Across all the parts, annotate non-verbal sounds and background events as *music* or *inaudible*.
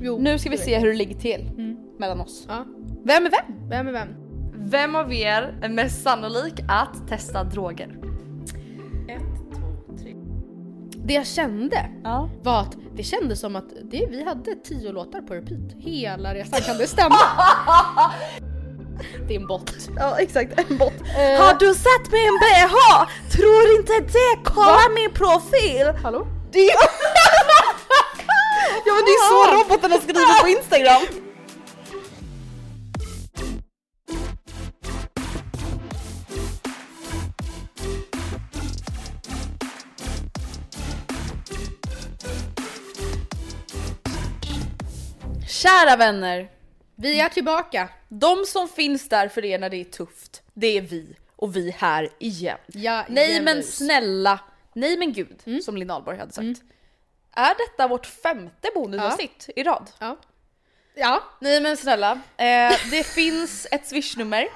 Jo. Nu ska vi se hur det ligger till mellan oss. Ja. Vem är vem? Vem är vem? Vem av er är mest sannolik att testa droger? Det jag kände Ja. var att det kändes som att det, vi hade tio låtar på repeat hela resan. Kan det stämma? det är en bot. Ja exakt, en bot. Eh, Har du sett min bh? Tror inte det, kolla min profil! Hallå? Det är... *laughs* ja men det är så roboten har skrivit på Instagram. Kära vänner, Vi är tillbaka. de som finns där för er när det är tufft, det är vi. Och vi här igen. Ja, Nej men snälla, nej men gud, som Linn Ahlborg hade sagt. Är detta vårt femte bonusavsnitt i rad? Ja. Ja. Nej men snälla, eh, det finns ett swishnummer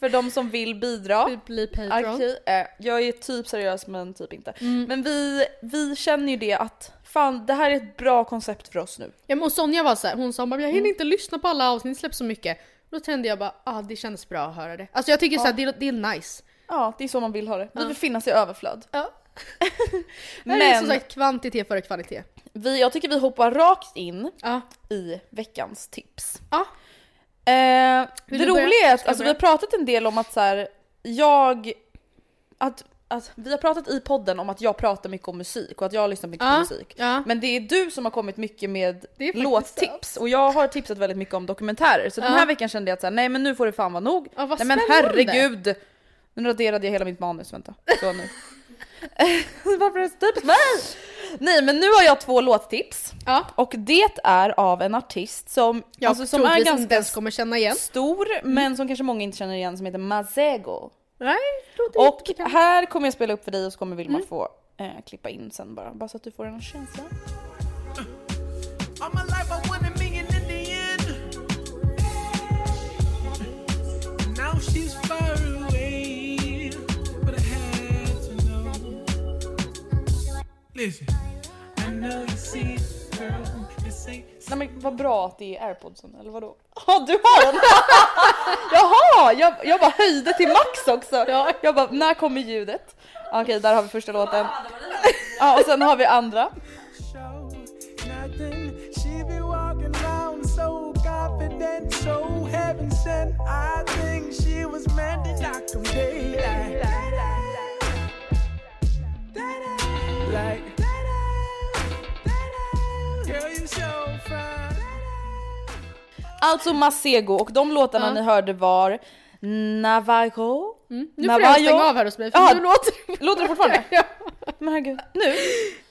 för de som vill bidra. Vi blir Patreon. Okej, eh, jag är typ seriös men typ inte. Mm. Men vi, vi känner ju det att fan det här är ett bra koncept för oss nu. Ja, men Sonja var så här, hon sa bara jag Mm. hinner inte lyssna på alla avsnitt, släpps så mycket. Då kände jag bara, ah det kändes bra att höra det. Alltså jag tycker så här, det, det är nice. Ja det är så man vill ha det. Vi vill finnas i överflöd. Ja. *laughs* Men det är som sagt kvantitet före kvalitet. vi, jag tycker vi hoppar rakt in Ja. i veckans tips. Ja. Eh, det roliga är att alltså, vi har pratat en del om att så här, jag... Att, att, vi har pratat i podden om att jag pratar mycket om musik och att jag lyssnar mycket Ja, på musik. ja. Men det är du som har kommit mycket med låttips och jag har tipsat väldigt mycket om dokumentärer. Så den Ja. här veckan kände jag att så här, nej men nu får det fan vara nog. Nej men herregud! Nu raderade jag hela mitt manus, vänta. Så nu. *laughs* *laughs* Varför är det så typiskt mig? Nej men nu har jag två låttips. Ja. Och det är av en artist som, Jag alltså, som är inte ganska ens kommer känna igen. stor men som kanske många inte känner igen som heter Mazego. Nej, Och här kommer jag spela upp för dig och så kommer Vilma Mm. få eh, klippa in sen bara, bara så att du får en känsla. Listen, I know you see, girl, this ain't. Nej men vad bra att det är airpodsen, eller vadå? Ja du har den! *laughs* Jaha! Jag, jag bara höjde till max också! Jag bara, när kommer ljudet? Okej, där har vi första låten. Ja, *laughs* och sen har vi andra. show Alltså Masego och de låtarna ni hörde var Navajo. Nu får jag stänga av här hos mig för Ja. nu låter det... Låter det fortfarande? *laughs* ja. Men herregud. Nu?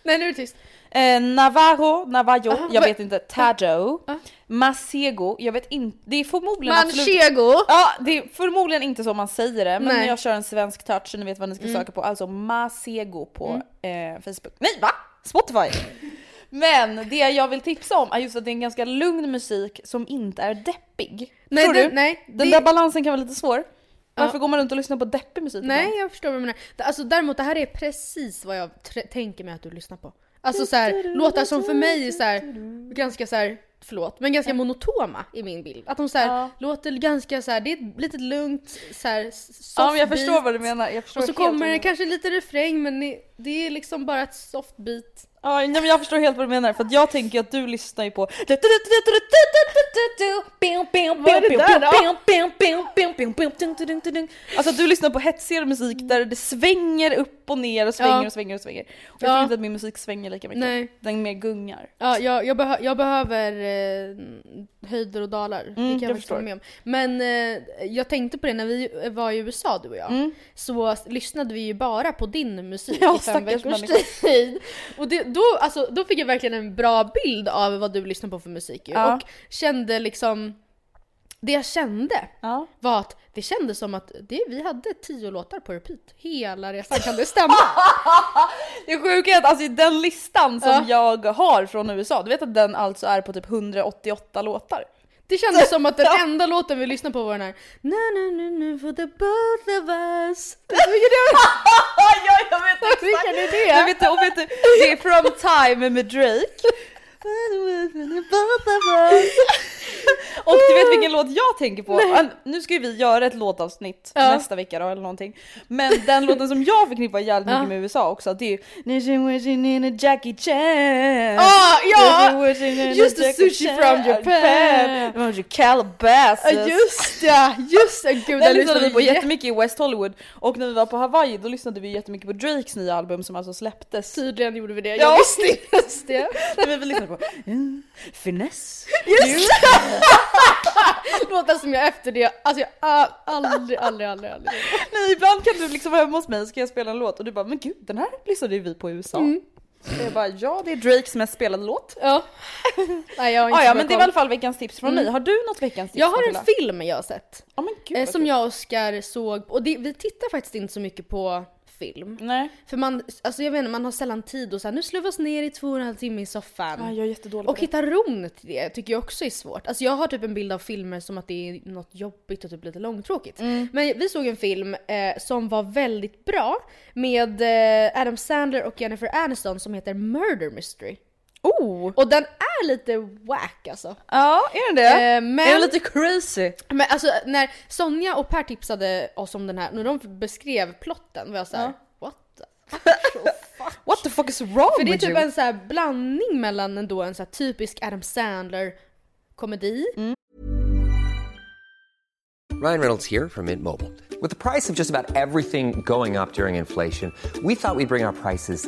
Nej nu är det tyst. Eh, Navarro, Navarro, Aha, jag vet inte. Tajo. Ah. Masego, jag vet inte. Det är förmodligen absolut... Manchego! Ja, det är förmodligen inte så man säger det, men Nej. jag kör en svensk touch så ni vet vad ni ska söka på. Alltså Masego på eh, Facebook. Nej va? Spotify! Men det jag vill tipsa om är just att det är en ganska lugn musik som inte är deppig. Nej, Förstår det- du? nej, Den det- där balansen kan vara lite svår. Varför Ja. går man runt och lyssnar på deppig musik? Nej ibland? jag förstår vad du menar. Alltså däremot det här är precis vad jag tänker mig att du lyssnar på. Alltså så här, låtar som för mig är så här, ganska så här, förlåt, men ganska monotoma i min bild. Att de så här, Ja. låter ganska så här, det är ett litet lugnt så här, soft Ja men jag beat. förstår vad du menar. Jag förstår Och så kommer det kanske lite refräng men det är liksom bara ett soft beat. Ja, nej, men jag förstår helt vad du menar för att jag tänker att du lyssnar ju på Vad är det där då? Alltså du lyssnar på hetsigare musik där det svänger upp och ner och svänger och svänger och svänger. Och jag Ja. inte att min musik svänger lika mycket. Nej. Den mer gungar. Ja, jag, jag, behö- jag behöver eh, höjder och dalar. det kan Mm, jag jag hålla med om. Men eh, jag tänkte på det när vi var i USA du och jag. Så s- lyssnade vi ju bara på din musik Mm. Ja, i fem veckors tid. Och det, då, alltså, då fick jag verkligen en bra bild av vad du lyssnar på för musik. Ja. Och kände liksom det jag kände Ja. var att det kändes som att det, vi hade tio låtar på repeat hela resan. Kan det stämma? *laughs* Det sjuka är att alltså, den listan som Ja. jag har från USA, du vet att den alltså är på typ 188 låtar. Det kändes som att den enda låten vi lyssnade på var den här Na na na na for the both of us. Vilken är det? ja, jag vet exakt! Vilken är det? Jag vet, och vet det är From Time med Drake. *laughs* Och du vet vilken låt jag tänker på? Ah, Nu ska ju vi göra ett låtavsnitt Ja. nästa vecka då eller någonting. Men den låten som jag förknippar jävligt mycket Ja. med USA också det är ju Nation wishing in a Jackie Chan. Ah, ja! Just Jackie sushi Chan. from Japan. From Calabasas. Ja just ja, just det! Gud Den lyssnade vi på jätte- jättemycket i West Hollywood och när vi var på Hawaii då lyssnade vi jättemycket på Drakes nya album som alltså släpptes. Tydligen gjorde vi det, Ja. jag visste inte ens det. *laughs* Nej, vi lyssnade på mm, Finesse. Just *laughs* Låtar som jag efter det, alltså jag aldrig, aldrig, aldrig, aldrig. Nej ibland kan du liksom vara hemma hos mig och ska jag spela en låt och du bara men gud den här lyssnade ju vi på i USA. Mm. Jag bara ja det är Drakes mest spelade låt. Ja. Nej jag har inte Ah, ja så men det var i alla fall veckans tips från mig. Har du något veckans tips? Jag har en film jag har sett. Ja men gud Eh, som jag och Oskar såg, och det, vi tittar faktiskt inte så mycket på film. Nej. För man, alltså jag vet inte, man har sällan tid och så här, nu slår vi oss ner i två och en halv timme i soffan. Ja, jag är jättedålig Och på det. hitta ron till det tycker jag också är svårt. Alltså jag har typ en bild av filmer som att det är något jobbigt och typ lite långtråkigt. Mm. Men vi såg en film eh, som var väldigt bra med eh, Adam Sandler och Jennifer Aniston som heter Murder Mystery. Oh! Och den är lite wack alltså. Ja är den det? Eh, men- Är den lite crazy? Men alltså när Sonja och Per tipsade oss om den här, när de beskrev plotten var jag såhär what the fuck? *laughs* What the fuck is wrong För det är typ you? en så här blandning mellan ändå en så här typisk Adam Sandler komedi Ryan Reynolds here from Mint Mobile. With the price of just about everything going up during inflation, we thought we'd bring our prices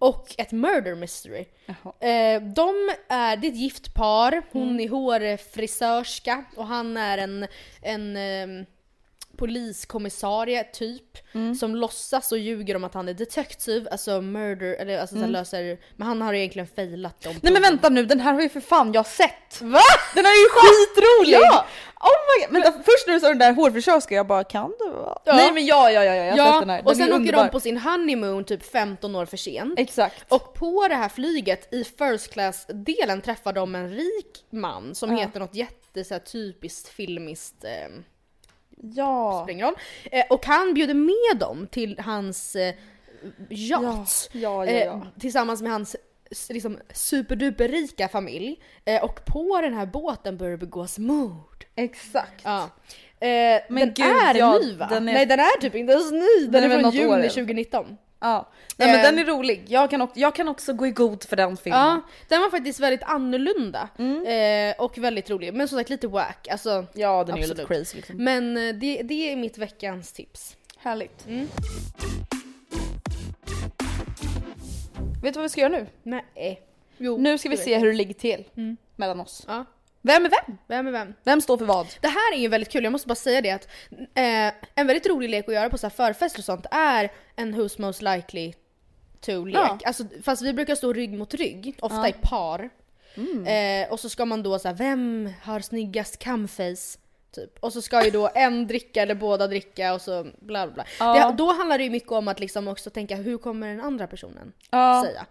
och ett murder mystery. Eh, de är, det är ett gift par, hon är hårfrisörska och han är en, en ehm, poliskommissarie typ Mm. som låtsas och ljuger om att han är detective, alltså murder, eller alltså så här löser, men han har egentligen failat dem. Mm. Nej men vänta nu, den här har ju för fan jag sett! Va? Den är ju skitrolig! Ja! Oh my god. Vänta, först när du sa den där hårfrisörskan jag bara kan vara? Ja. Nej men ja ja ja, ja jag har sett den här. Ja, Den och sen åker underbar. de på sin honeymoon typ 15 år för sent. Exakt. Och på det här flyget i first class-delen träffar de en rik man som heter något jätte så här, typiskt filmiskt, eh, Ja. spelar ingen roll. Eh, och han bjuder med dem till hans eh, yacht. Ja, ja, ja. Eh, tillsammans med hans liksom, superduperrika familj. Eh, och på den här båten börjar det begås mord. Exakt. Ja. Eh, Men den gud, är ja, ny va? den är- Nej den är typ inte ens ny, den, är är, från år juni äldre. 2019. Ja. Nej men den är rolig. Jag kan, också, jag kan också gå i god för den filmen. Ja, den var faktiskt väldigt annorlunda Mm. eh, och väldigt rolig. Men som sagt lite wack. Alltså, Ja den är Absolut. lite crazy liksom. Men eh, det, det är mitt veckans tips. Härligt. Mm. Vet du vad vi ska göra nu? Nej. Jo, Nu ska vi se vet hur det ligger till mellan oss. Ja. Vem är vem? Vem är vem? Vem står för vad? Det här är ju väldigt kul, jag måste bara säga det att eh, en väldigt rolig lek att göra på så här förfester och sånt är en Who's Most Likely To-lek. Ja. Alltså, fast vi brukar stå rygg mot rygg, ofta Ja. i par. Mm. Eh, och så ska man då säga vem har snyggast camface? Typ. Och så ska ju då en *laughs* dricka eller båda dricka och så bla bla bla. Ja. Det, då handlar det ju mycket om att liksom också tänka hur kommer den andra personen säga?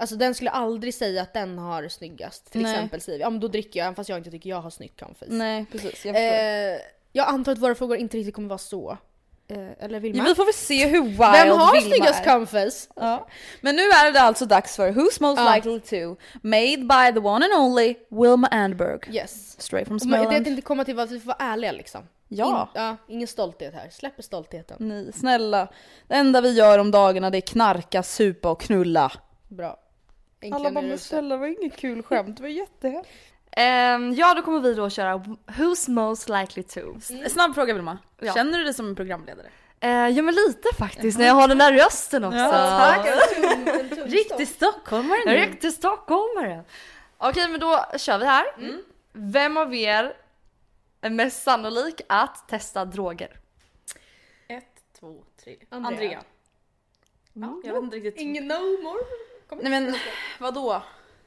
Alltså den skulle aldrig säga att den har snyggast. Till Nej. exempel säger vi, ja men då dricker jag även fast jag inte tycker jag har snyggt camface. Nej precis, jag förstår. Eh, jag antar att våra frågor inte riktigt kommer vara så. Eh, eller Vilma? Ja, vi får väl se hur wild Vem har Vilma snyggast är. camface? Ja. Men nu är det alltså dags för Who's Most Ja. Likely To Made by the one and only Wilma Andberg. Yes. Straight from man- Det är Småland. att inte komma till att vi får vara ärliga liksom. Ja. In, ja. Ingen stolthet här. Släpper stoltheten. Nej, snälla. Det enda vi gör om dagarna det är knarka, supa och knulla. Bra. Alla bara men snälla det var inget kul skämt, det var jättehemskt. Ehm, ja, då kommer vi då köra Who's most likely to? S- Snabb fråga Vilma, Ja. känner du dig som en programledare? Eh, ja men lite faktiskt, när jag har den där rösten också. Ja, Riktig stockholmare nu. Riktig stockholmare. Okej men då kör vi här. Vem av er är mest sannolik att testa droger? Ett, två, tre. Andrea. Andrea. Ja, jag vet inte riktigt. Ingen no more. Nej men vadå?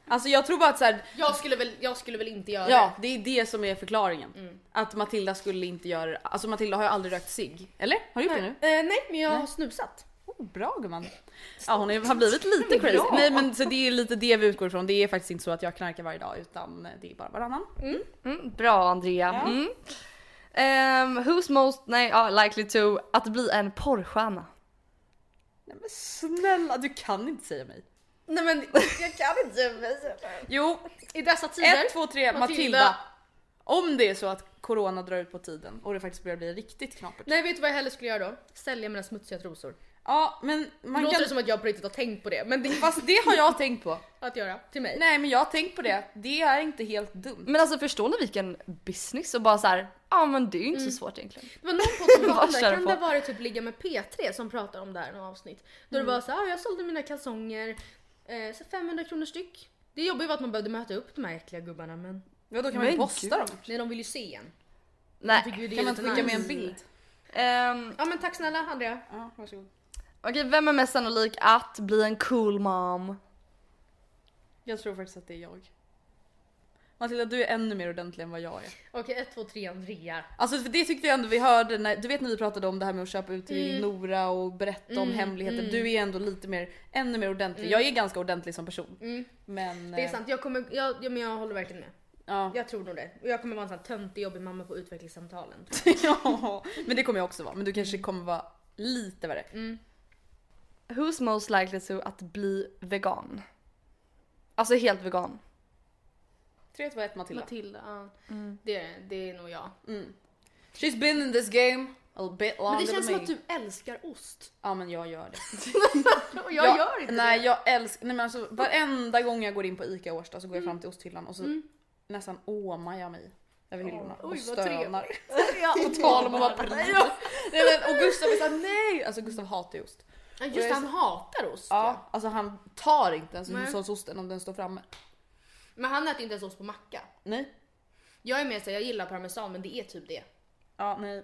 Alltså jag tror bara att så här, Jag skulle väl, jag skulle väl inte göra ja det är det som är förklaringen. Att Matilda skulle inte göra, alltså Matilda har ju aldrig rökt cigg. Eller? Har du gjort det nu? Eh, nej men jag har snusat. Oh, bra gumman. Ja hon är, har blivit lite crazy. Nej men så det är lite det vi utgår ifrån. Det är faktiskt inte så att jag knarkar varje dag utan det är bara varannan. Mm, bra Andrea. Mm. Ehm, who's most nej, ja, likely to att bli en porrstjärna? Nej men snälla du kan inte säga mig. Nej men jag kan inte. Jo, I dessa tider. ett, två, tre, Matilda. Matilda. Om det är så att corona drar ut på tiden och det faktiskt börjar bli riktigt knapert. Nej vet du vad jag hellre skulle göra då? Sälja mina smutsiga trosor. Ja men Det man låter kan... som att jag på riktigt har tänkt på det men det Fast det har jag tänkt på. att göra till mig. Nej men jag har tänkt på det. Det är inte helt dumt. Men alltså förstår ni vilken business och bara så här, ja men det är ju inte så svårt egentligen. Det var någon podd som *laughs* pratade det kan på. det ha varit typ Ligga med P3 som pratar om det här i något avsnitt? Då det var så här, ah, jag sålde mina kalsonger, eh, så 500 kronor styck. Det jobbiga var att man behövde möta upp de här äckliga gubbarna men Ja då kan man ju posta dem. nej, de vill ju se en. Nej. Tycker ju det är Kan man inte lite skicka med en bild? Ehm, Ja men tack snälla Andrea. Ja, varsågod. Okej, vem är mest sannolik att bli en cool mom? Jag tror faktiskt att det är jag. Matilda du är ännu mer ordentlig än vad jag är. Okej 1, 2, 3 Andrea. Alltså för det tyckte jag ändå vi hörde när, du vet när vi pratade om det här med att köpa ut till Nora och berätta om hemligheter. Du är ändå lite mer, ännu mer ordentlig. Jag är ganska ordentlig som person. Mm. Men... Det är eh, sant, jag, kommer, jag, ja, men jag håller verkligen med. Ja. Jag tror nog det. Och jag kommer vara en sån här töntig jobbig mamma på utvecklingssamtalen. *laughs* ja. Men det kommer jag också vara. Men du kanske kommer vara lite värre. Who's most likely to att bli vegan? Alltså helt vegan. 3, 2, 1 Matilda. Matilda, ja. Det, det är nog jag. She's been in this game a bit longer Men det känns som att du älskar ost. Ja men jag gör det. *laughs* Och jag gör inte nej, det. jag älskar, nej men alltså varenda gång jag går in på ICA i Årsta så går Mm. jag fram till osthyllan och så nästan åmar jag mig över hyllorna och oj, stönar. *laughs* Ja. På tal om att vara pryd. Och Gustav är såhär nej! Alltså Gustav hatar ju ost. Just han hatar ost. Ja, alltså han tar inte ens hushållsosten om den står framme. Men han äter inte ens ost på macka. Nej. Jag är med så jag gillar parmesan men det är typ det. Ja, nej.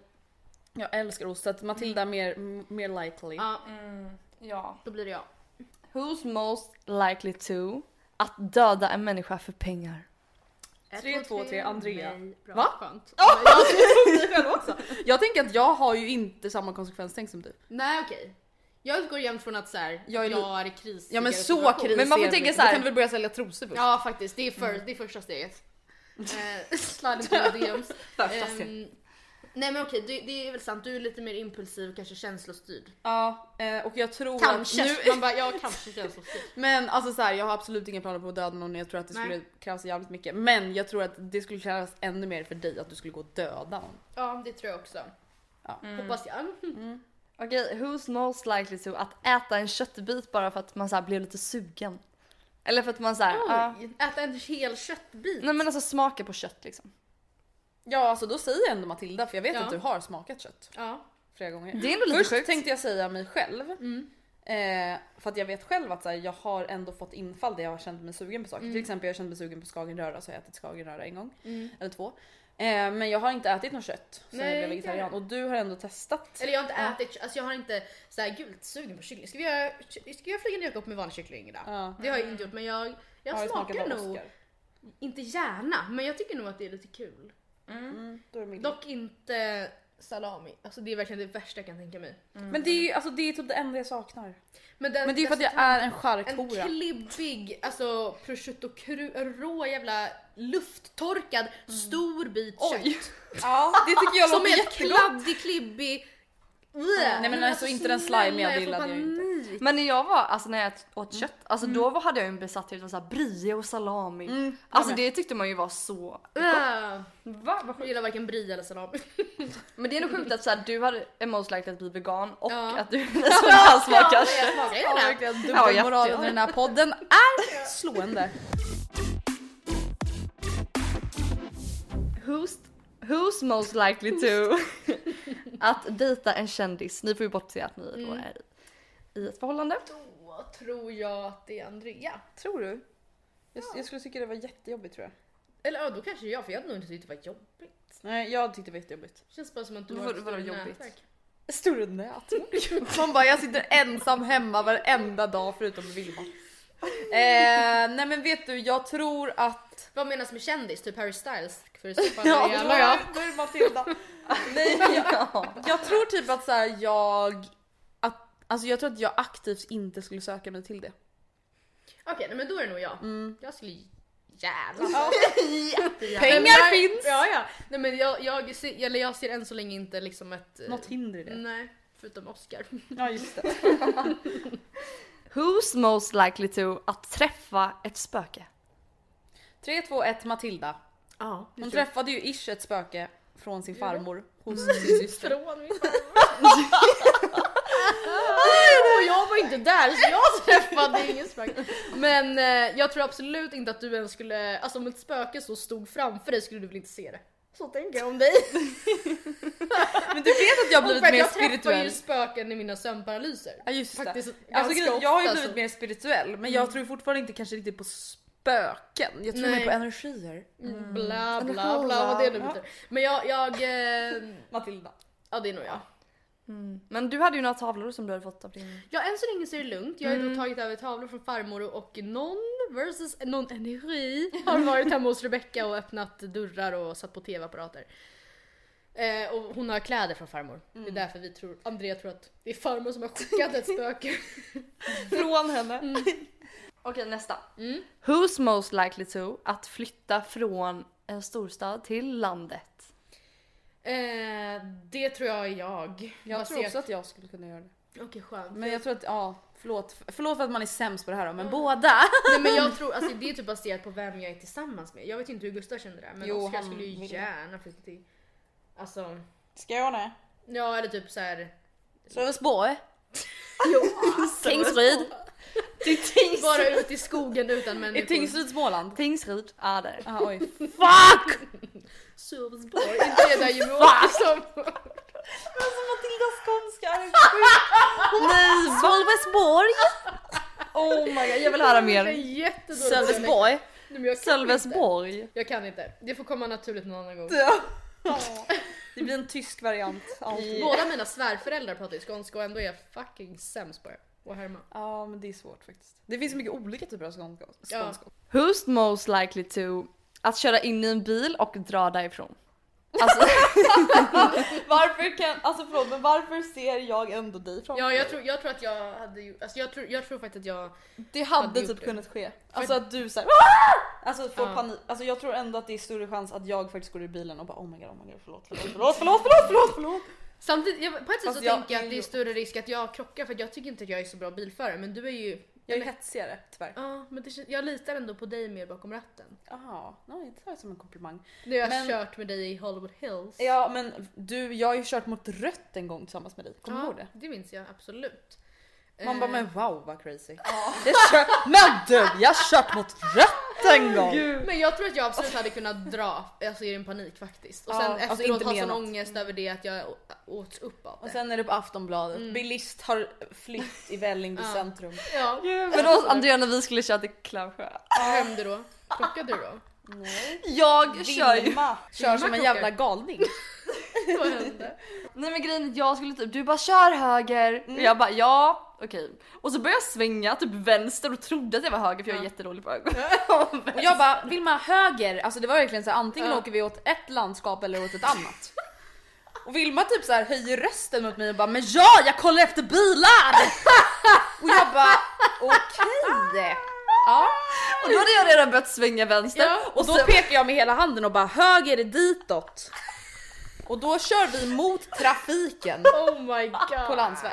Jag älskar ost så att Matilda är mer, mer likely. Ja, Ja. då blir det jag. Who's most likely to att döda en människa för pengar? Tre, två, tre, Andrea. Nej, bra, Va? Skönt. *laughs* Jag tänker att jag har ju inte samma konsekvenstänk som du. Nej okej. Jag utgår jämt från att så här, Jag är är kris. Ja men så kris Men man får tänka det. så här- Du kan väl börja sälja trosor först? Ja faktiskt, det är, för, det är första steget. *laughs* Eh, Slide into DMs. Ehm, nej men okej, det, det är väl sant. Du är lite mer impulsiv, kanske känslostyrd. Ja, eh, och jag tror Kanske. att nu... Man bara, ja kanske känslostyrd. *laughs* Men alltså så här, jag har absolut inga planer på att döda någon, jag tror att det Nej. skulle krävas jävligt mycket. Men jag tror att det skulle krävas ännu mer för dig att du skulle gå och döda någon. Ja det tror jag också. Ja. Hoppas jag. Okej, who's most likely to att äta en köttbit bara för att man så här blev lite sugen? Eller för att man så här, ja. Oj, Äta en hel köttbit. Nej men alltså smaka på kött liksom. Ja alltså då säger jag ändå Matilda för jag vet Ja. att du har smakat kött Ja. flera gånger. Det är ändå lite Först sjukt. tänkte jag säga mig själv. Mm. Eh, för att jag vet själv att så här, jag har ändå fått infall där jag har känt mig sugen på saker. Mm. Till exempel jag har känt mig sugen på skagenröra så har jag ätit skagenröra en gång. Mm. Eller två. Eh, men jag har inte ätit något kött sen Nej, jag blev inte vegetarian. Och du har ändå testat. Eller jag har inte Ja. ätit, alltså jag har inte såhär gult sugen på kyckling. Ska vi göra, ska jag flyga ner och med vanlig kyckling idag? Ja. Det har jag inte gjort men jag, jag Har smakar nog, Oscar? inte gärna, men jag tycker nog att det är lite kul. Mm, då är det min Dock inte salami, alltså det är verkligen det värsta jag kan tänka mig. Men det är ju alltså, det är typ det enda jag saknar. Men, den, Men det är för att jag är en En charkhora. klibbig, alltså prosciutto rå jävla lufttorkad stor bit Oj. kött. *laughs* Ja, det tycker jag Som låter är jättegott. kladdig, klibbig. Nej, men alltså inte den slimiga, det gillade jag inte. Panik. Men när jag var, alltså när jag åt kött, alltså då var- hade jag en besatthet av så här brie och salami. Mm, alltså det tyckte man ju var så Äh, Va? Vad Jag gillar varken brie eller salami. *laughs* Men det är nog sjukt att så här, du hade är most likely att bli vegan och Ja. att du *laughs* *laughs* smakar jag kött. smakar Ja, gärna. verkligen. Ja, Dubbelmoralen i den här podden är slående. Who's, who's most likely to att dejta en kändis? Ni får ju bortse att ni då är i, ett förhållande. Då tror jag att det är Andrea. Tror du? Jag, jag skulle tycka det var jättejobbigt tror jag. Eller ja, då kanske jag, för jag hade nog inte tyckt det var jobbigt. Nej, jag tyckte det var jättejobbigt. Känns bara som att du har ett större jobbigt? nätverk. Stora nät. Man bara, jag sitter ensam hemma varenda dag förutom med Vilma. Eh, nej men vet du, jag tror att... Vad menas med kändis? Typ Harry Styles? För fall Ja, då, det är det Matilda. nej, jag, jag tror typ att så här, jag... Alltså jag tror att jag aktivt inte skulle söka mig till det. Okej, nej, men då är det nog jag. Mm. Jag skulle jävlar. Ja. *laughs* Pengar men- finns! Ja, ja. Nej men jag, jag, ser, eller jag ser än så länge inte liksom ett... eh, Något hinder i det. Nej, förutom Oscar. Ja just det. *laughs* Who's most likely to att träffa ett spöke? 3, 2, 1 Matilda. Ja, Hon träffade ju ish ett spöke från sin farmor hos sin syster. Från min Och jag var inte där så träffade ingen spöke. Men eh, jag tror absolut inte att du ens skulle, alltså om ett spöke så stod framför dig skulle du väl inte se det. Så tänker jag om dig. *laughs* Men du vet att jag har blivit mer jag träffar spirituell. ju spöken i mina sömnparalyser. Ja just Faktiskt det. Alltså, grejen- jag har ju ofta, blivit så- mer spirituell men jag tror fortfarande inte kanske riktigt på spöken. Jag tror Nej. mer på energier. Mm. Bla bla Eller bla vad det nu Ja. betyder. Men jag, jag eh, *laughs* Matilda. ja det är nog jag. Men du hade ju några tavlor som du hade fått av din... Ja än så länge så är det lugnt. Jag har ju då tagit över tavlor från farmor och någon versus någon energi *laughs* har varit hemma hos Rebecca och öppnat dörrar och satt på tv-apparater. Eh, och hon har kläder från farmor. Det är därför vi tror, Andrea tror att det är farmor som har skickat ett spöke. *laughs* Från henne. Okej nästa. Mm. Who's most likely to att flytta från en storstad till landet? Eh, det tror jag är jag. Jag tror Baserat- också att jag skulle kunna göra det. Okej skönt. Men jag tror att, ja, förlåt. Förlåt för att man är sämst på det här då, men båda. *laughs* Nej men jag tror, alltså det är typ baserat på vem jag är tillsammans med. Jag vet inte hur Gustav kände det men Jo, Oskar skulle ju gärna flytta till... Alltså, Skåne. ja eller typ såhär... Sölvesborg. *laughs* Tingsryd. Bara ut i skogen utan Är människor. Tingsryd Småland? Tingsryd. Är det. Ah, oj. Fuck! Sölvesborg, inte det där Jimmie Åkesson. Alltså Matildas skånska Nej, Sölvesborg! Oh my god, jag vill höra Det är mer. Sölvesborg. Sölvesborg. Jag kan inte. Det får komma naturligt någon annan gång. Ja. Det blir en tysk variant. alltid. Båda mina svärföräldrar pratar ju skånska och ändå är jag fucking sämst på det. Och härma. Ja men det är svårt faktiskt. Det finns så mycket olika typer av skånska. Ja. Who's most likely to att köra in i en bil och dra därifrån? Alltså, *laughs* Varför kan, alltså förlåt men varför ser jag ändå dig framför Ja jag tror, jag tror att jag hade ju, alltså jag tror, jag tror faktiskt att jag Det hade hade gjort typ det. kunnat ske. Alltså att du såhär Alltså får Ja. panik. Alltså jag tror ändå att det är större chans att jag faktiskt går i bilen och bara oh my god, oh my god förlåt förlåt förlåt förlåt förlåt förlåt förlåt. Samtidigt, jag, på ett sätt så jag tänker jag att det är större risk att jag krockar för att jag tycker inte att jag är så bra bilförare men du är ju Jag är ju hetsigare tyvärr. Ja men det, jag litar ändå på dig mer bakom ratten. Jaha, nej inte tar det som en komplimang. Nu har jag kört med dig i Hollywood Hills. Ja men du, jag har ju kört mot rött en gång tillsammans med dig. Kommer du ja, ihåg det? det minns jag absolut. Man bara men wow vad crazy. Jag kör, men du, jag har kört mot rött en gång! Men jag tror att jag absolut hade kunnat dra alltså i en panik faktiskt. Och Ja, sen alltså efteråt inte ha sån ångest över det att jag åts upp av det. Och sen är det på Aftonbladet, bilist har flytt i Vällingby Ja. centrum. ja, men då Andrea när vi skulle köra till Klavsjö. vad hände då? Krockade du då? Jag kör ju... Vilma kör som en jävla galning. *laughs* Vad hände? Nej men grejen jag skulle typ, du bara kör höger. Och jag bara ja, okej. Och så började jag svänga typ vänster och trodde att jag var höger för jag är jättedålig på *laughs* ögon. Och jag bara, Vilma höger, alltså det var verkligen så här, antingen Ja. åker vi åt ett landskap eller åt ett annat. Och Vilma typ så här höjer rösten mot mig och bara men ja jag kollar efter bilar! Och jag bara okej. Ja. Och då hade jag redan börjat svänga vänster. Ja, och då sen- pekar jag med hela handen och bara höger är ditåt. Och då kör vi mot trafiken Oh my god. på landsväg.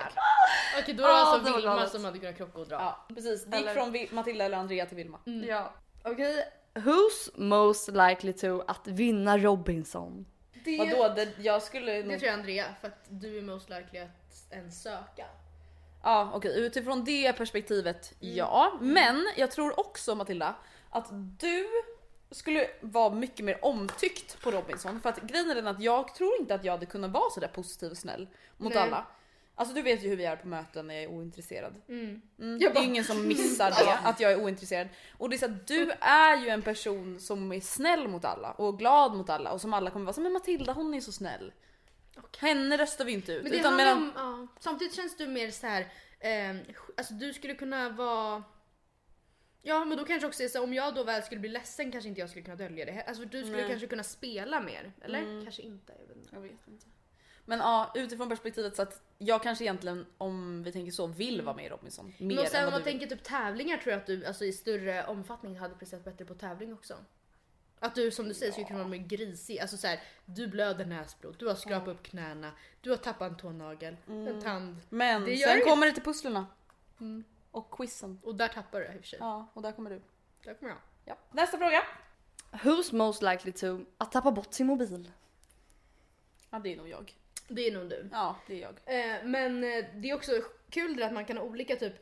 Okej då var det Ah, alltså det var Vilma galet. som hade kunnat krocka och dra. Ja precis, det gick Eller- från Vi- Matilda eller Andrea till Vilma. Ja. Okej, who's most likely to att vinna Robinson? Det, Vadå, det, jag skulle det nog... tror jag Andrea för att du är most likely att ens söka. Ja okej, utifrån det perspektivet ja. Men jag tror också Matilda att du skulle vara mycket mer omtyckt på Robinson. För att grejen är den att jag tror inte att jag hade kunnat vara sådär positiv och snäll mot Nej. alla. Alltså du vet ju hur vi är på möten när jag är ointresserad. Mm. Mm, det är ingen som missar *laughs* det, att jag är ointresserad. Och det är så att du är ju en person som är snäll mot alla och glad mot alla och som alla kommer vara så men Matilda hon är så snäll. Henne röstar vi inte ut. Men det utan medan, om, ja. Samtidigt känns du mer så här. Eh, alltså du skulle kunna vara Ja men då kanske också är så om jag då väl skulle bli ledsen kanske inte jag skulle kunna dölja det. Alltså du skulle Nej. kanske kunna spela mer. Eller? Mm. Kanske inte. Jag vet inte. Jag vet inte. Men ja, utifrån perspektivet så att jag kanske egentligen, om vi tänker så, vill vara med i Robinson. Mer Men sen om man vill. tänker typ tävlingar tror jag att du alltså, i större omfattning hade presterat bättre på tävling också. Att du som du säger skulle kunna vara mer grisig. Alltså så här, du blöder näsblod, du har skrapat upp knäna, du har tappat en tånagel, en tand. Men sen inget. kommer det till pusslerna. Mm. Och quizen. Och där tappar du i och för sig. Ja, och där kommer du. Där kommer jag. Ja. Nästa fråga. Who's most likely to att tappa bort sin mobil? Ja, det är nog jag. Det är nog du. Ja, det är jag. Eh, men eh, det är också kul att man kan ha olika typ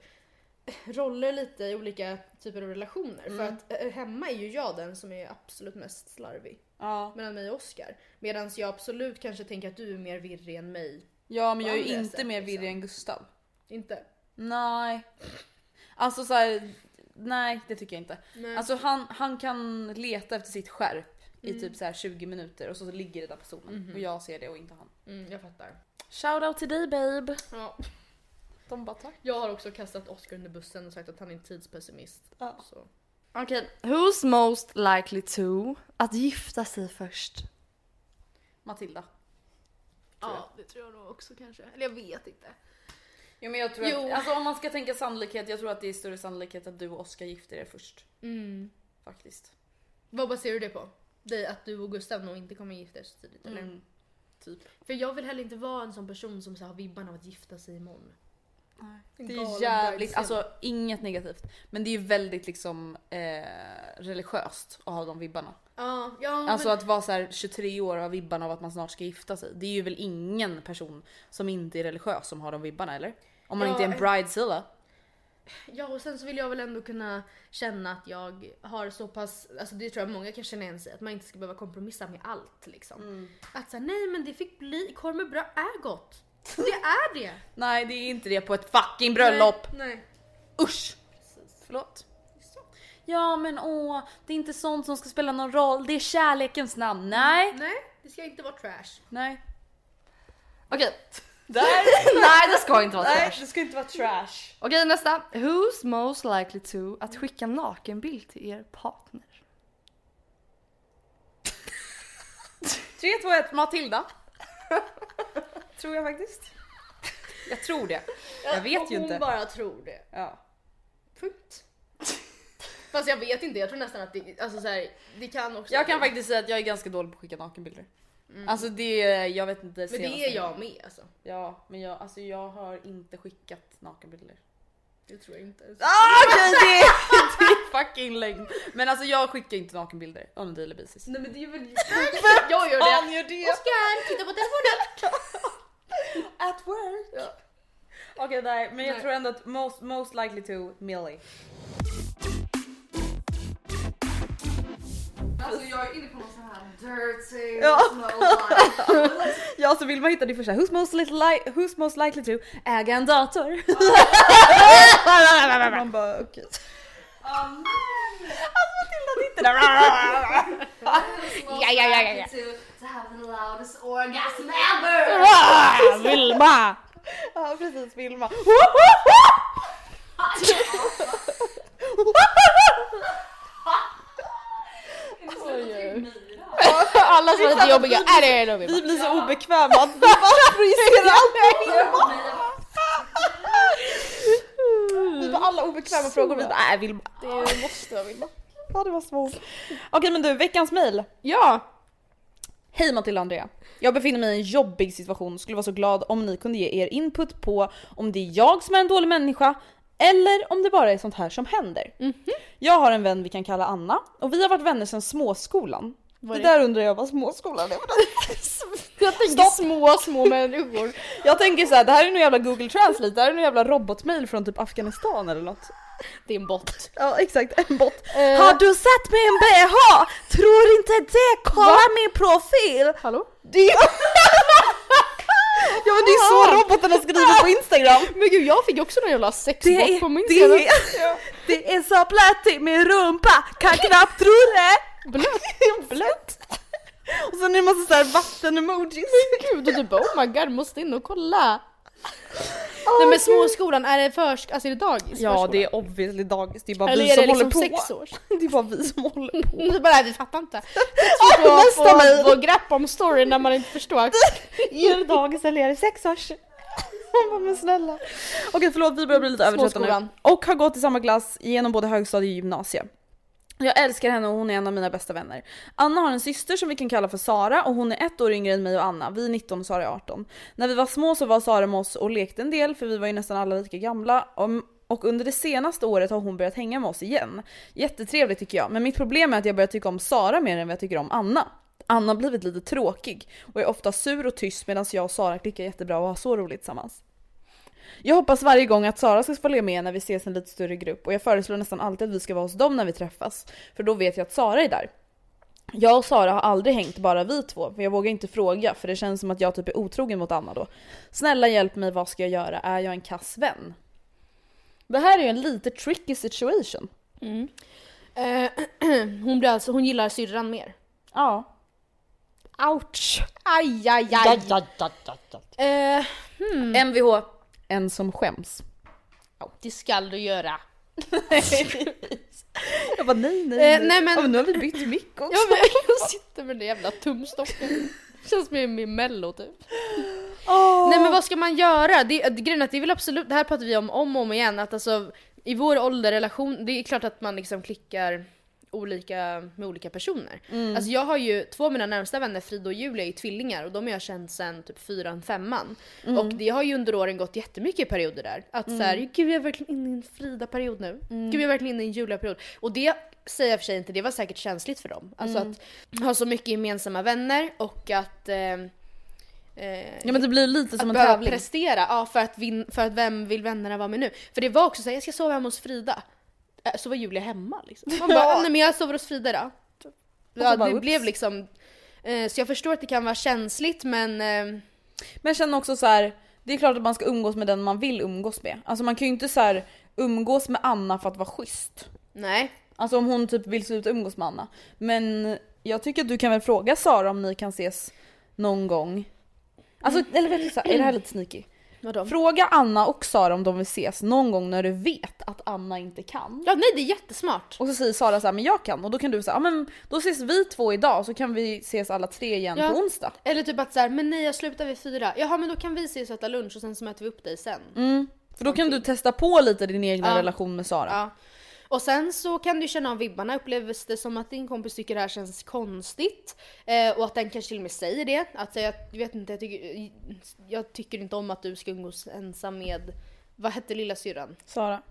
roller lite i olika typer av relationer. För att eh, hemma är ju jag den som är absolut mest slarvig. Ja. Mellan mig och Oscar. Medan jag absolut kanske tänker att du är mer virrig än mig. Ja, men jag är ju inte sätt, mer liksom. virrig än Gustav. Inte? Nej. Alltså så här, nej det tycker jag inte. Nej. Alltså han, han kan leta efter sitt skärp i typ så här 20 minuter och så ligger det där på stolen. Och jag ser det och inte han. Mm, jag fattar. Shoutout till dig babe. Ja. De bara tack. Jag har också kastat Oscar under bussen och sagt att han är en tidspessimist. Ja. Så. Okej, who's most likely to att gifta sig först? Matilda. Ja, det tror jag nog också kanske. Eller jag vet inte. Jo men jag tror Jo. att, alltså om man ska tänka sannolikhet, jag tror att det är större sannolikhet att du och Oskar gifter er först. Mm. Faktiskt. Vad baserar du det på? Det att du och Gustav nog inte kommer gifta er så tidigt eller? Mm. Typ. För jag vill heller inte vara en sån person som så har vibbarna av att gifta sig imorgon. Det är jävligt, alltså inget negativt. Men det är ju väldigt liksom eh, religiöst att ha de vibbarna. Ja, ja Alltså men, att vara så här 23 år och ha vibbarna av att man snart ska gifta sig. Det är ju väl ingen person som inte är religiös som har de vibbarna eller? Om man Ja, inte är en bridezilla. ja och sen så vill jag väl ändå kunna känna att jag har så pass, alltså det tror jag många kan känna igen sig att man inte ska behöva kompromissa med allt liksom. Mm. Att säga nej men det fick bli, korv med bröd är gott. Det är det! *laughs* Nej det är inte det på ett fucking bröllop. Nej, nej. Usch! Förlåt. Ja men åh, det är inte sånt som ska spela någon roll. Det är kärlekens namn. Nej, Nej, det ska inte vara trash. nej. Okej. *laughs* Nej det ska inte vara Nej, trash. det ska inte vara trash. Okej nästa. Who's most likely to att skicka nakenbild till er partner? 3, 2, 1, Matilda. *laughs* tror jag faktiskt. Jag tror det. Jag vet ju hon inte. bara tror det. Ja. Punkt. *laughs* Fast jag vet inte, jag tror nästan att det, alltså så här, det kan också Jag kan faktiskt säga att jag är ganska dålig på att skicka nakenbilder. Alltså det, jag vet inte. Men det är jag med alltså. Ja, men jag, alltså jag har inte skickat nakenbilder. Det tror jag inte. Ah, okej det, *laughs* det är fucking lögn. Men alltså jag skickar inte nakenbilder on a daily basis. Nej men det är väl *laughs* *laughs* Jag gör det. gör det? Oskar, titta på telefonen! At work. Okej nej, men jag Nej. tror ändå att most, most likely to Millie. Alltså jag är inne på här dirty Ja. small *laughs* Ja så vill man hitta det första, who's most, little li- who's most likely to äga en dator? *laughs* man bara okej. Alltså Matilda sitter där. *laughs* Ja, ja, ja, ja, ja. To, to have the loudest orgasm ever! Ah, Vilma! Ja precis Vilma. Alla som är lite jobbiga, är det är de Vi blir så obekväma att vi bara *laughs* projicerar allt på Vilma. Vi var alla obekväma frågor vi bara äh Vilma. Det måste vara Vilma. Ja det var svårt. Okej men du, veckans mail. Ja! Hej Matilda och Andrea. Jag befinner mig i en jobbig situation och skulle vara så glad om ni kunde ge er input på om det är jag som är en dålig människa eller om det bara är sånt här som händer. Jag har en vän vi kan kalla Anna och vi har varit vänner sedan småskolan. Det det? där undrar jag vad småskolan är. *laughs* Jag tänker små, små människor. *laughs* Jag tänker så här, det här är nog jävla google translate, det här är nog jävla robotmail från typ Afghanistan eller något. Det är en bot. Ja exakt, en bot. Eh. Har du sett min bh? Tror inte det, kolla min profil! Hallå? Det. *laughs* ja men det är så robotarna skriver på Instagram. *laughs* Men gud jag fick också någon jävla Det sexbot på min det, senaste. är, *laughs* det är så blött i min rumpa, kan knappt tro det! Blött? *laughs* Blött! Och sen är det massa såhär vatten-emojis. Gud och du bara oh my god måste in och kolla. Nej men småskolan, är det försk... Alltså är det dagis? Ja Förskola? det är obviously dagis, det är bara Eller vi är som det håller liksom på. sex års? *laughs* Det är bara vi som håller på. *laughs* Det är bara vi fattar inte. *laughs* Nästa få, mejl. få grepp om storyn när man inte förstår. Är det dagis eller är det sex års? Man bara, men snälla. Okej förlåt vi börjar bli lite övertrötta nu. Och har gått i samma klass genom både högstadie och gymnasie. Jag älskar henne och hon är en av mina bästa vänner. Anna har en syster som vi kan kalla för Sara och hon är ett år yngre än mig och Anna. Vi är 19 och Sara är 18. När vi var små så var Sara med oss och lekte en del för vi var ju nästan alla lika gamla. Och under det senaste året har hon börjat hänga med oss igen. Jättetrevligt tycker jag, men mitt problem är att jag börjar tycka om Sara mer än vad jag tycker om Anna. Anna har blivit lite tråkig och är ofta sur och tyst medan jag och Sara klickar jättebra och har så roligt tillsammans. Jag hoppas varje gång att Sara ska följa med när vi ses i en lite större grupp och jag föreslår nästan alltid att vi ska vara hos dem när vi träffas. För då vet jag att Sara är där. Jag och Sara har aldrig hängt bara vi två, för jag vågar inte fråga för det känns som att jag typ är otrogen mot Anna då. Snälla hjälp mig, vad ska jag göra? Är jag en kass vän? Det här är ju en lite tricky situation. Eh, *clears throat* hon, blir alltså, hon gillar syrran mer. Ja. Ouch! Aj, aj, aj. Eh, Mvh, en som skäms. det skall du göra. *laughs* Jag bara nej nej Eh, nej, men- Ja, men nu har vi bytt mick också. Ja, men jag sitter med den jävla tumstocken. Känns som i mello typ. Nej men vad ska man göra? Det, det, grejen är att det är väl absolut, det här pratar vi om om och om igen, att alltså i vår ålderrelation, det är klart att man liksom klickar olika med olika personer. Alltså jag har ju två av mina närmsta vänner, Frida och Julia, är tvillingar och de har jag känt sen typ fyran, femman. Och det har ju under åren gått jättemycket i perioder där. Att så här, gud jag är verkligen inne i en Frida-period nu. Gud jag är verkligen inne i en Julia-period. Och det säger jag för sig inte, det var säkert känsligt för dem. Alltså att ha så mycket gemensamma vänner och att eh, eh, Ja men det blir lite som att en tävling. prestera, ja för att, vin, för att vem vill vännerna vara med nu? För det var också såhär, jag ska sova hemma hos Frida. Äh, Så var Julia hemma liksom. Man bara, Ja. nej men jag sover hos Frida då. Ja, bara, det oops. blev liksom, eh, så jag förstår att det kan vara känsligt men eh, Men jag känner också så här. det är klart att man ska umgås med den man vill umgås med. Alltså man kan ju inte så här umgås med Anna för att vara schysst. nej. Alltså om hon typ vill sluta umgås med Anna. Men jag tycker att du kan väl fråga Sara om ni kan ses någon gång. Alltså eller vänta, så här, är det här lite sneaky? Vadå? Fråga Anna och Sara om de vill ses någon gång när du vet att Anna inte kan. Ja nej det är jättesmart. Och så säger Sara så här, men jag kan och då kan du säga, ja men då ses vi två idag så kan vi ses alla tre igen Ja. på onsdag. Eller typ att såhär, men nej jag slutar vid fyra. Jaha men då kan vi ses och äta lunch och sen så möter vi upp dig sen. Mm. För då kan du testa på lite din egna Ja. relation med Sara. Ja. Och sen så kan du känna av vibbarna, upplevs det som att din kompis tycker det här känns konstigt eh, och att den kanske till och med säger det. Att jag vet inte, jag tycker, jag tycker inte om att du ska umgås ensam med, vad hette lilla syrran? Sara.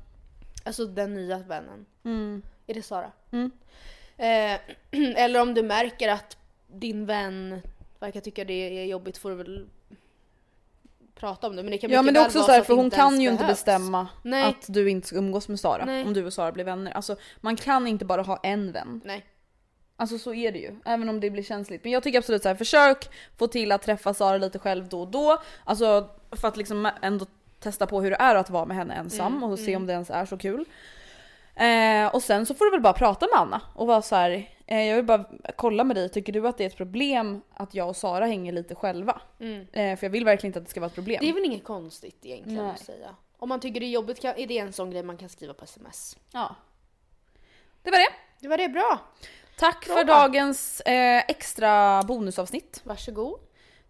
Alltså den nya vännen. Mm. Är det Sara? Mm. Eh, *clears throat* eller om du märker att din vän verkar tycka det är jobbigt får du väl prata om det. Men det kan Ja men det är också så här, för hon kan ju inte bestämma Nej. att du inte ska umgås med Sara Nej. om du och Sara blir vänner. Alltså man kan inte bara ha en vän. Nej. Alltså så är det ju, även om det blir känsligt. Men jag tycker absolut så här, försök få till att träffa Sara lite själv då och då. Alltså för att liksom ändå testa på hur det är att vara med henne ensam Mm, och se mm. om det ens är så kul. Eh, och sen så får du väl bara prata med Anna och vara så här. Eh, jag vill bara kolla med dig, tycker du att det är ett problem att jag och Sara hänger lite själva? Mm. Eh, för jag vill verkligen inte att det ska vara ett problem. Det är väl inget konstigt egentligen Nej. att säga. Om man tycker det är jobbigt kan, är det en sån grej man kan skriva på sms. Ja. Det var det. Det var det, bra. Tack Bra. för dagens eh, extra bonusavsnitt. Varsågod.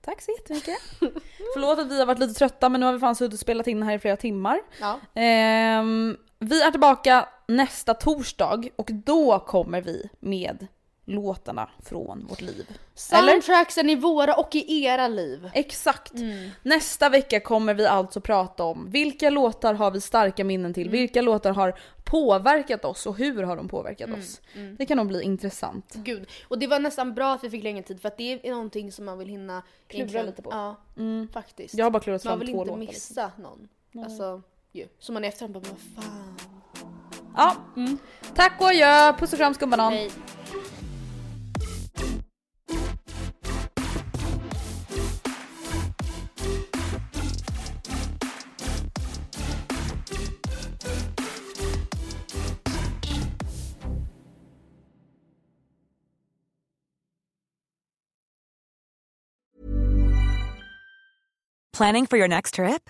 Tack så jättemycket. *laughs* Förlåt att vi har varit lite trötta men nu har vi fan suttit och spelat in här i flera timmar. Ja. Ehm, vi är tillbaka nästa torsdag och då kommer vi med låtarna från vårt liv. Soundtracksen i våra och i era liv. Exakt! Nästa vecka kommer vi alltså prata om vilka låtar har vi starka minnen till, vilka låtar har påverkat oss och hur har de påverkat oss. Det kan nog bli intressant. Gud. Och det var nästan bra att vi fick längre tid för att det är någonting som man vill hinna Klura lite på. Ja, Mm. faktiskt. Jag har bara klurat man fram vill två inte låtar. missa någon. Alltså, ju. Så man i efterhand bara, vad fan. Ja. Tack och adjö, puss och kram skumbanan. Nej. Planning for your next trip?